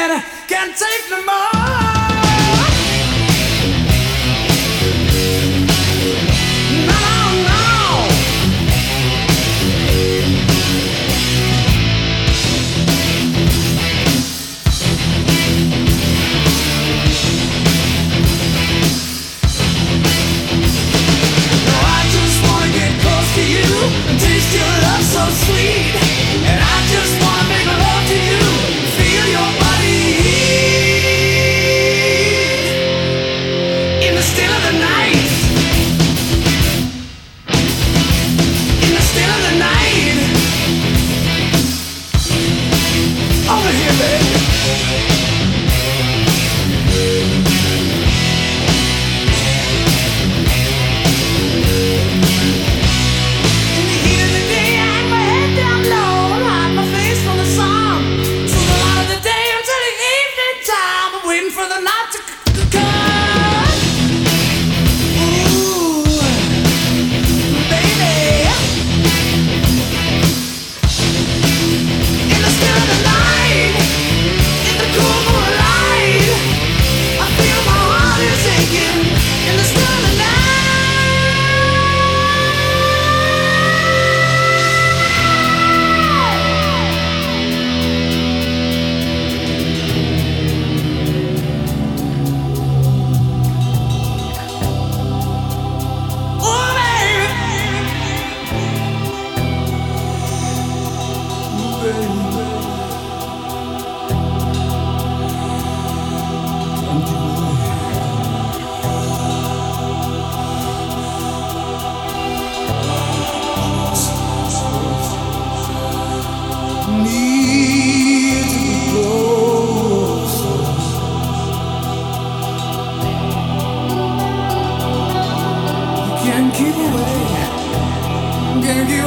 better. See the